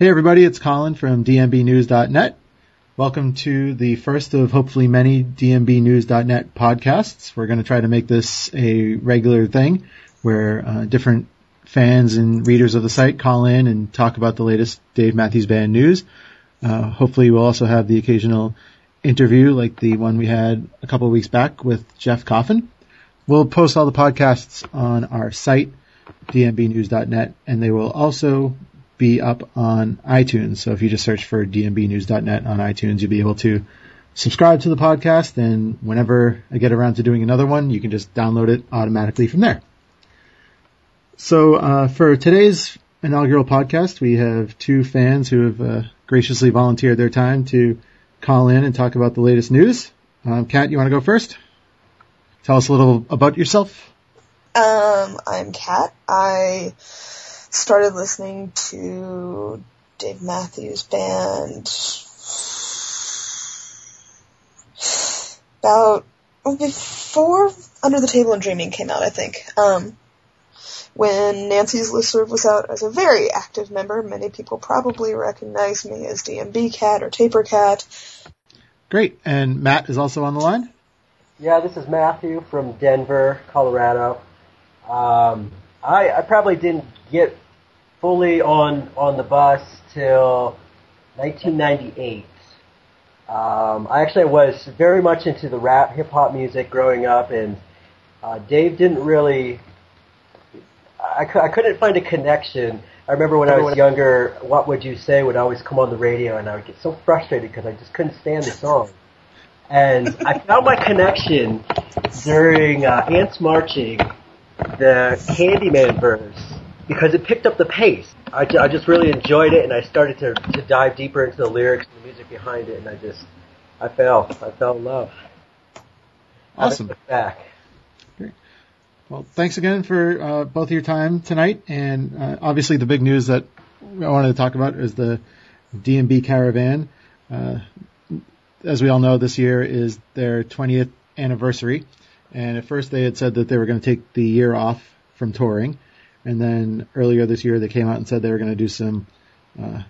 Hey everybody, it's Colin from dmbnews.net. Welcome to the first of hopefully many dmbnews.net podcasts. We're going to try to make this a regular thing where uh, different fans and readers of the site call in and talk about the latest Dave Matthews Band news. Uh, hopefully we'll also have the occasional interview like the one we had a couple of weeks back with Jeff Coffin. We'll post all the podcasts on our site, dmbnews.net, and they will also be up on iTunes. So if you just search for dmbnews.net on iTunes, you'll be able to subscribe to the podcast. And whenever I get around to doing another one, you can just download it automatically from there. So uh, for today's inaugural podcast, we have two fans who have uh, graciously volunteered their time to call in and talk about the latest news. Um, Kat, you want to go first? Tell us a little about yourself. Um, I'm Kat. I started listening to Dave Matthews Band about before Under the Table and Dreaming came out, I think. Um, when Nancy's Listserv was out as a very active member, many people probably recognize me as DMB Cat or Taper Cat. Great. And Matt is also on the line? Yeah, this is Matthew from Denver, Colorado. Um, I, I probably didn't get fully on on the bus till 1998. Um, I actually was very much into the rap hip hop music growing up, and uh, Dave didn't really. I, I couldn't find a connection. I remember when I was younger, "What Would You Say" would always come on the radio, and I would get so frustrated because I just couldn't stand the song. And I found my connection during uh, Ants Marching, the Candyman verse because it picked up the pace. I, I just really enjoyed it, and I started to to dive deeper into the lyrics and the music behind it, and I just I fell I fell in love. Awesome. Back. Great. Well, thanks again for uh, both of your time tonight, and uh, obviously the big news that I wanted to talk about is the DMB Caravan. Uh, as we all know, this year is their 20th anniversary, and at first they had said that they were going to take the year off from touring, and then earlier this year, they came out and said they were going to do some uh,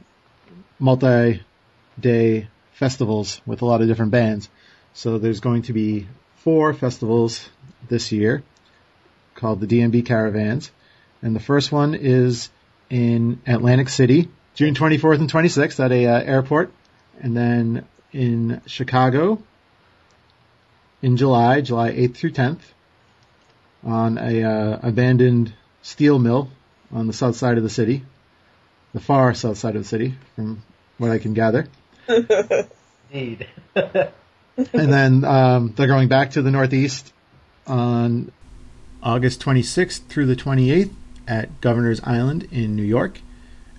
multi-day festivals with a lot of different bands. So there's going to be four festivals this year called the DMB Caravans, and the first one is in Atlantic City, June 24th and 26th at a uh, airport, and then in Chicago in July, July 8th through 10th, on a uh, abandoned steel mill on the south side of the city, the far south side of the city, from what I can gather. Indeed. and then um, they're going back to the northeast on August 26th through the 28th at Governor's Island in New York.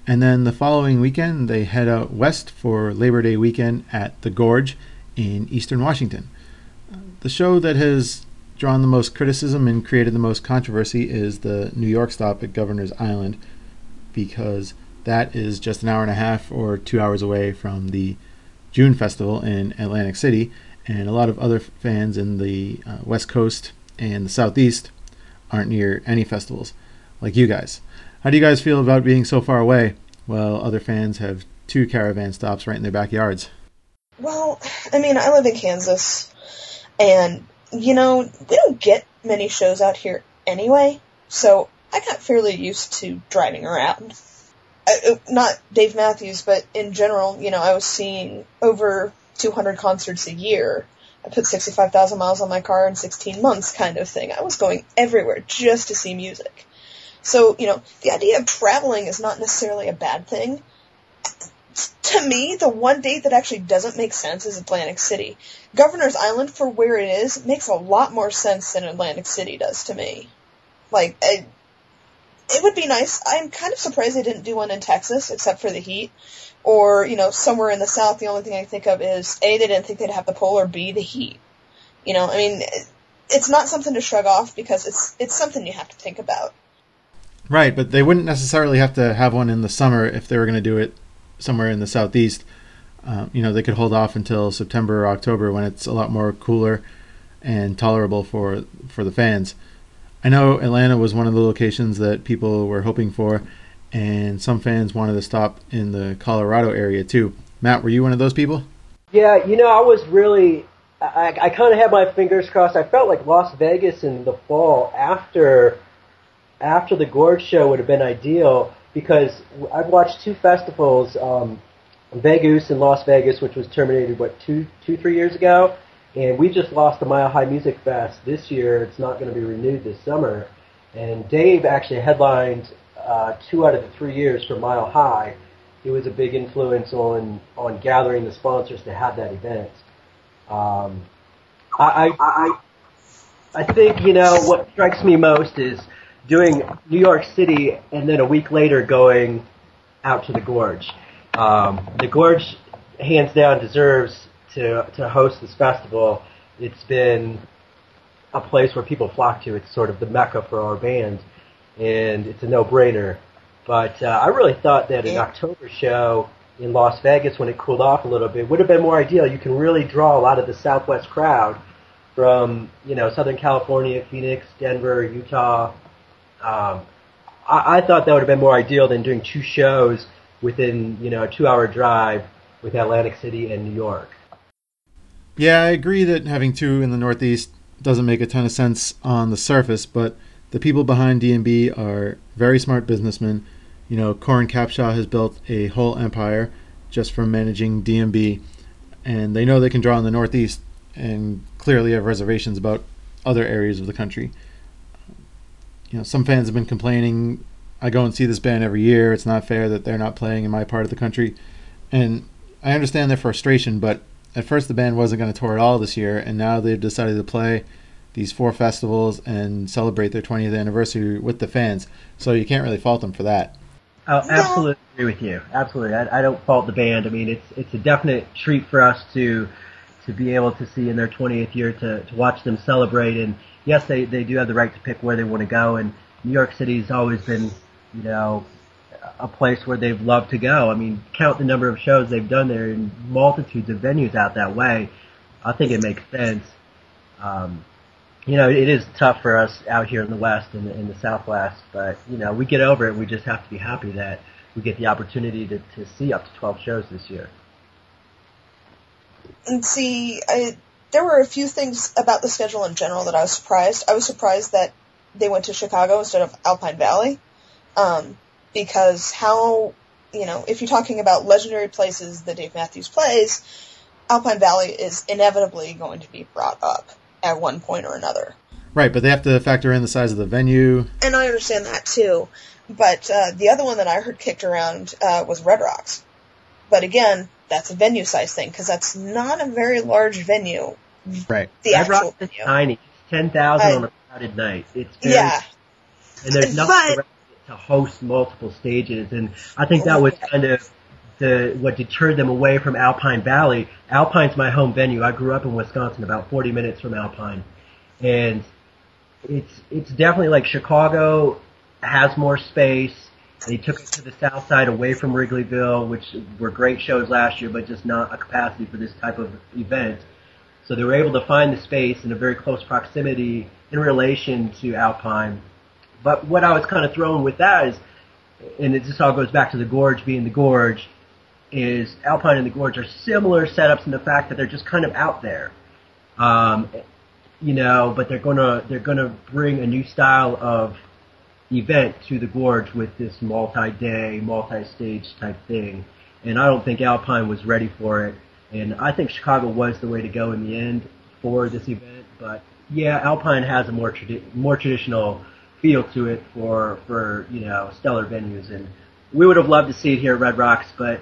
And then the following weekend, they head out west for Labor Day weekend at the Gorge in eastern Washington. The show that has drawn the most criticism and created the most controversy is the New York stop at Governor's Island because that is just an hour and a half or two hours away from the June Festival in Atlantic City, and a lot of other fans in the uh, West Coast and the Southeast aren't near any festivals like you guys. How do you guys feel about being so far away while other fans have two caravan stops right in their backyards? Well, I mean, I live in Kansas, and you know, we don't get many shows out here anyway, so I got fairly used to driving around. I, uh, not Dave Matthews, but in general, you know, I was seeing over 200 concerts a year. I put 65,000 miles on my car in 16 months kind of thing. I was going everywhere just to see music. So, you know, the idea of traveling is not necessarily a bad thing to me, the one date that actually doesn't make sense is Atlantic City. Governor's Island, for where it is, makes a lot more sense than Atlantic City does to me. Like, it, would be nice. I'm kind of surprised they didn't do one in Texas, except for the heat. Or, you know, somewhere in the South, the only thing I think of is A, they didn't think they'd have the polar, B, the heat. You know, I mean, it's not something to shrug off because it's, it's something you have to think about. Right, but they wouldn't necessarily have to have one in the summer if they were going to do it somewhere in the southeast, uh, you know, they could hold off until September or October when it's a lot more cooler and tolerable for for the fans. I know Atlanta was one of the locations that people were hoping for, and some fans wanted to stop in the Colorado area too. Matt, were you one of those people? Yeah, you know, I was really, I, I kind of had my fingers crossed. I felt like Las Vegas in the fall after, after the Gorge show would have been ideal because I've watched two festivals, um, Vegoose in Las Vegas, which was terminated what two, two, three years ago, and we just lost the Mile High Music Fest this year. It's not going to be renewed this summer, and Dave actually headlined uh, two out of the three years for Mile High he was a big influence on on gathering the sponsors to have that event. Um, I, I I think you know what strikes me most is doing New York City and then a week later going out to the Gorge. Um, the Gorge, hands down, deserves to to host this festival. It's been a place where people flock to. It's sort of the mecca for our band, and it's a no-brainer. But uh, I really thought that an October show in Las Vegas, when it cooled off a little bit, would have been more ideal. You can really draw a lot of the Southwest crowd from you know Southern California, Phoenix, Denver, Utah. Um, I, I thought that would have been more ideal than doing two shows within you know a two-hour drive with Atlantic City and New York. Yeah, I agree that having two in the Northeast doesn't make a ton of sense on the surface, but the people behind DMB are very smart businessmen you know, Coran Capshaw has built a whole empire just from managing DMB, and they know they can draw in the Northeast and clearly have reservations about other areas of the country. You know, some fans have been complaining. I go and see this band every year. It's not fair that they're not playing in my part of the country, and I understand their frustration. But at first, the band wasn't going to tour at all this year, and now they've decided to play these four festivals and celebrate their 20th anniversary with the fans. So you can't really fault them for that. I absolutely agree with you. Absolutely, I, I don't fault the band. I mean, it's it's a definite treat for us to to be able to see in their 20th year to to watch them celebrate. And yes, they they do have the right to pick where they want to go. And New York City's always been, you know, a place where they've loved to go. I mean, count the number of shows they've done there in multitudes of venues out that way. I think it makes sense. Um, you know, it is tough for us out here in the West and in the Southwest, but you know, we get over it. We just have to be happy that we get the opportunity to, to see up to 12 shows this year. And see, I, there were a few things about the schedule in general that I was surprised. I was surprised that they went to Chicago instead of Alpine Valley, um, because how, you know, if you're talking about legendary places that Dave Matthews plays, Alpine Valley is inevitably going to be brought up at one point or another. Right, but they have to factor in the size of the venue. And I understand that too. But uh, the other one that I heard kicked around uh, was Red Rocks. But again, that's a venue size thing because that's not a very large venue. Right. The Red actual Rocks is venue. tiny. 10,000 on a crowded night. It's very, Yeah. and there's nothing But- to host multiple stages. And I think that was kind of the what deterred them away from Alpine Valley. Alpine's my home venue. I grew up in Wisconsin, about 40 minutes from Alpine, and it's it's definitely like Chicago has more space. They took us to the south side away from Wrigleyville, which were great shows last year, but just not a capacity for this type of event. So they were able to find the space in a very close proximity in relation to Alpine. But what I was kind of thrown with that is, and it just all goes back to the gorge being the gorge, is Alpine and the Gorge are similar setups in the fact that they're just kind of out there. Um, you know, but they're gonna they're gonna bring a new style of event to the Gorge with this multi-day, multi-stage type thing. And I don't think Alpine was ready for it. And I think Chicago was the way to go in the end for this event. But yeah, Alpine has a more tradi- more traditional feel to it for for you know stellar venues. And we would have loved to see it here at Red Rocks, but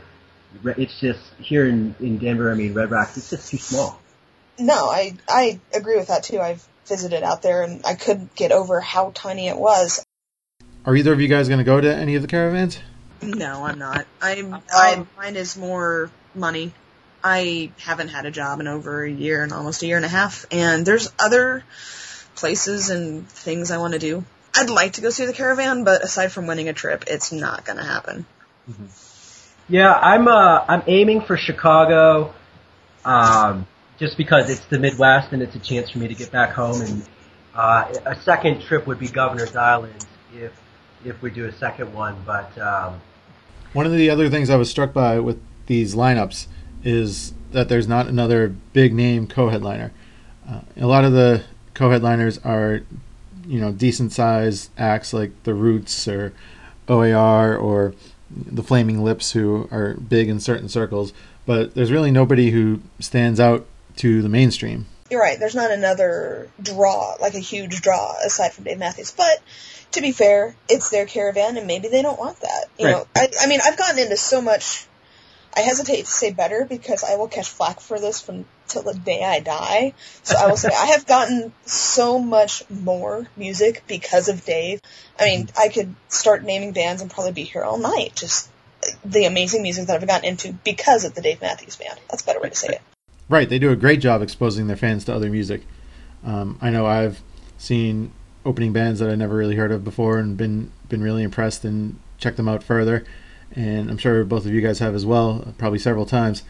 it's just here in in Denver. I mean, Red Rocks. It's just too small. No, I I agree with that too. I've visited out there and I couldn't get over how tiny it was. Are either of you guys going to go to any of the caravans? No, I'm not. I'm I mine is more money. I haven't had a job in over a year and almost a year and a half, and there's other places and things I want to do. I'd like to go see the caravan, but aside from winning a trip, it's not going to happen. Yeah, I'm uh I'm aiming for Chicago, um, just because it's the Midwest and it's a chance for me to get back home. And uh, a second trip would be Governor's Island if if we do a second one. But um, one of the other things I was struck by with these lineups is that there's not another big name co-headliner. Uh, a lot of the co-headliners are, you know, decent sized acts like the Roots or OAR or the Flaming Lips, who are big in certain circles. But there's really nobody who stands out to the mainstream. You're right. There's not another draw, like a huge draw, aside from Dave Matthews. But to be fair, it's their caravan, and maybe they don't want that. You Right. know, I, I mean, I've gotten into so much. I hesitate to say better because I will catch flack for this from till the day I die. So I will say I have gotten so much more music because of Dave. I mean, I could start naming bands and probably be here all night. Just the amazing music that I've gotten into because of the Dave Matthews Band. That's a better way to say it. Right, they do a great job exposing their fans to other music. Um, I know I've seen opening bands that I never really heard of before and been been really impressed and checked them out further. And I'm sure both of you guys have as well, probably several times.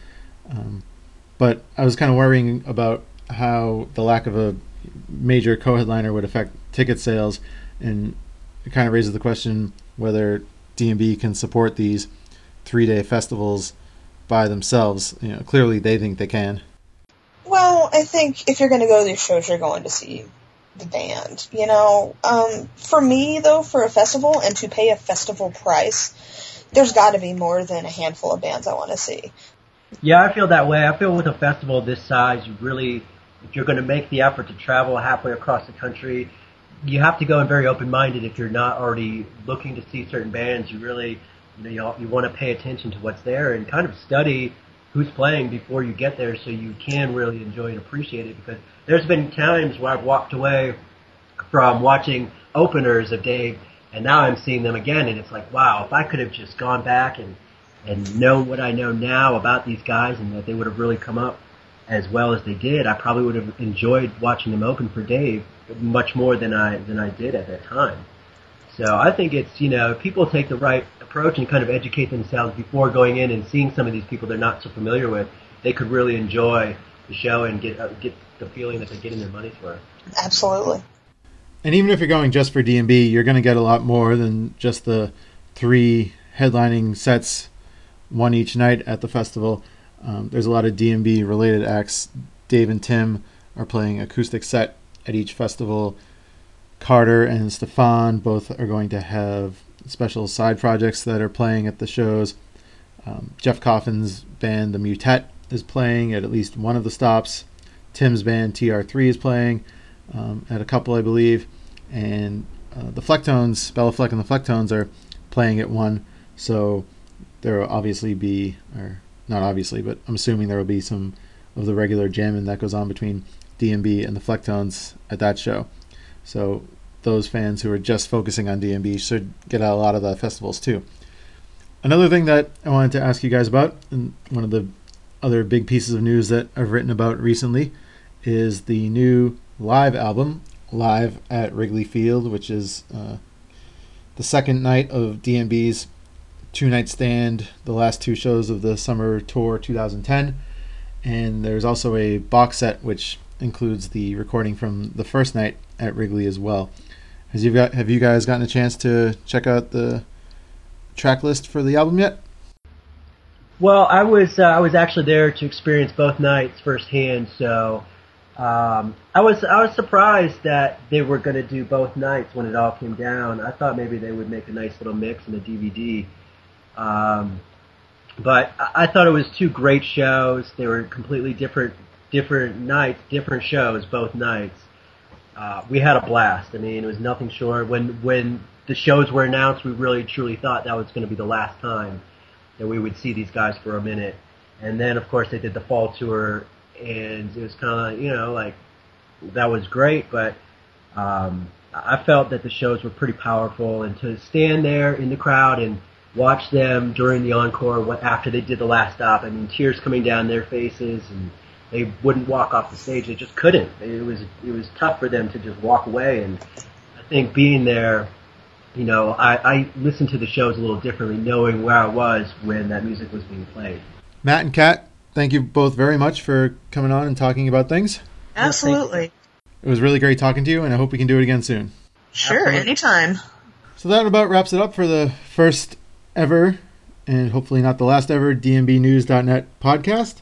Um, but I was kind of worrying about how the lack of a major co-headliner would affect ticket sales, and it kind of raises the question whether DMB can support these three-day festivals by themselves. You know, clearly they think they can. Well, I think if you're going to go to these shows, you're going to see the band. You know, um, for me though, for a festival and to pay a festival price, there's got to be more than a handful of bands I want to see. Yeah, I feel that way. I feel with a festival this size, you really, if you're going to make the effort to travel halfway across the country, you have to go in very open-minded. If you're not already looking to see certain bands, you really, you know, you, you want to pay attention to what's there and kind of study who's playing before you get there, so you can really enjoy and appreciate it. Because there's been times where I've walked away from watching openers of Dave, and now I'm seeing them again, and it's like, wow, if I could have just gone back and and known what I know now about these guys and that they would have really come up as well as they did, I probably would have enjoyed watching them open for Dave much more than I than I did at that time. So I think it's you know if people take the right approach and kind of educate themselves before going in and seeing some of these people they're not so familiar with, they could really enjoy the show and get uh, get the feeling that they're getting their money's worth. Absolutely. And even if you're going just for DMB, you're going to get a lot more than just the three headlining sets, one each night at the festival. Um, there's a lot of DMB related acts. Dave and Tim are playing acoustic set at each festival. Carter and Stefan both are going to have special side projects that are playing at the shows. Um, Jeff Coffin's band, The Mu'tet, is playing at at least one of the stops. Tim's band, TR3, is playing um, at a couple, I believe. And uh, the Flecktones, Béla Fleck and the Flecktones are playing at one. So there will obviously be, or not obviously, but I'm assuming there will be some of the regular jamming that goes on between DMB and the Flecktones at that show. So those fans who are just focusing on DMB should get out a lot of the festivals too. Another thing that I wanted to ask you guys about, and one of the other big pieces of news that I've written about recently, is the new live album, Live at Wrigley Field, which is uh, the second night of DMB's two night stand, the last two shows of the summer tour 2010. And there's also a box set which includes the recording from the first night at Wrigley as well. Has you got have you guys gotten a chance to check out the track list for the album yet? Well, I was uh, I was actually there to experience both nights firsthand, so um, I was I was surprised that they were going to do both nights when it all came down. I thought maybe they would make a nice little mix in a DVD, um, but I, I thought it was two great shows. They were completely different different nights, different shows, both nights. Uh, we had a blast. I mean, it was nothing short. When when the shows were announced, we really truly thought that was going to be the last time that we would see these guys for a minute. And then, of course, they did the fall tour, and it was kind of, you know, like that was great, but um, I felt that the shows were pretty powerful, and to stand there in the crowd and watch them during the encore, what after they did the last stop, I mean, tears coming down their faces, and they wouldn't walk off the stage. They just couldn't. It was it was tough for them to just walk away, and I think being there you know, I, I listened to the shows a little differently, knowing where I was when that music was being played. Matt and Kat, thank you both very much for coming on and talking about things. Absolutely. It was really great talking to you, and I hope we can do it again soon. Sure, Absolutely. anytime. So that about wraps it up for the first ever, and hopefully not the last ever, DMBNews.net podcast.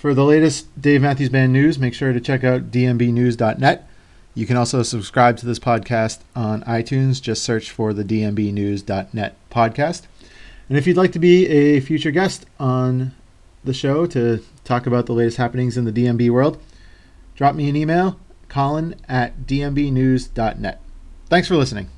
For the latest Dave Matthews Band news, make sure to check out DMBNews.net. You can also subscribe to this podcast on iTunes. Just search for the DMBNews.net podcast. And if you'd like to be a future guest on the show to talk about the latest happenings in the DMB world, drop me an email, colin at dmbnews.net. Thanks for listening.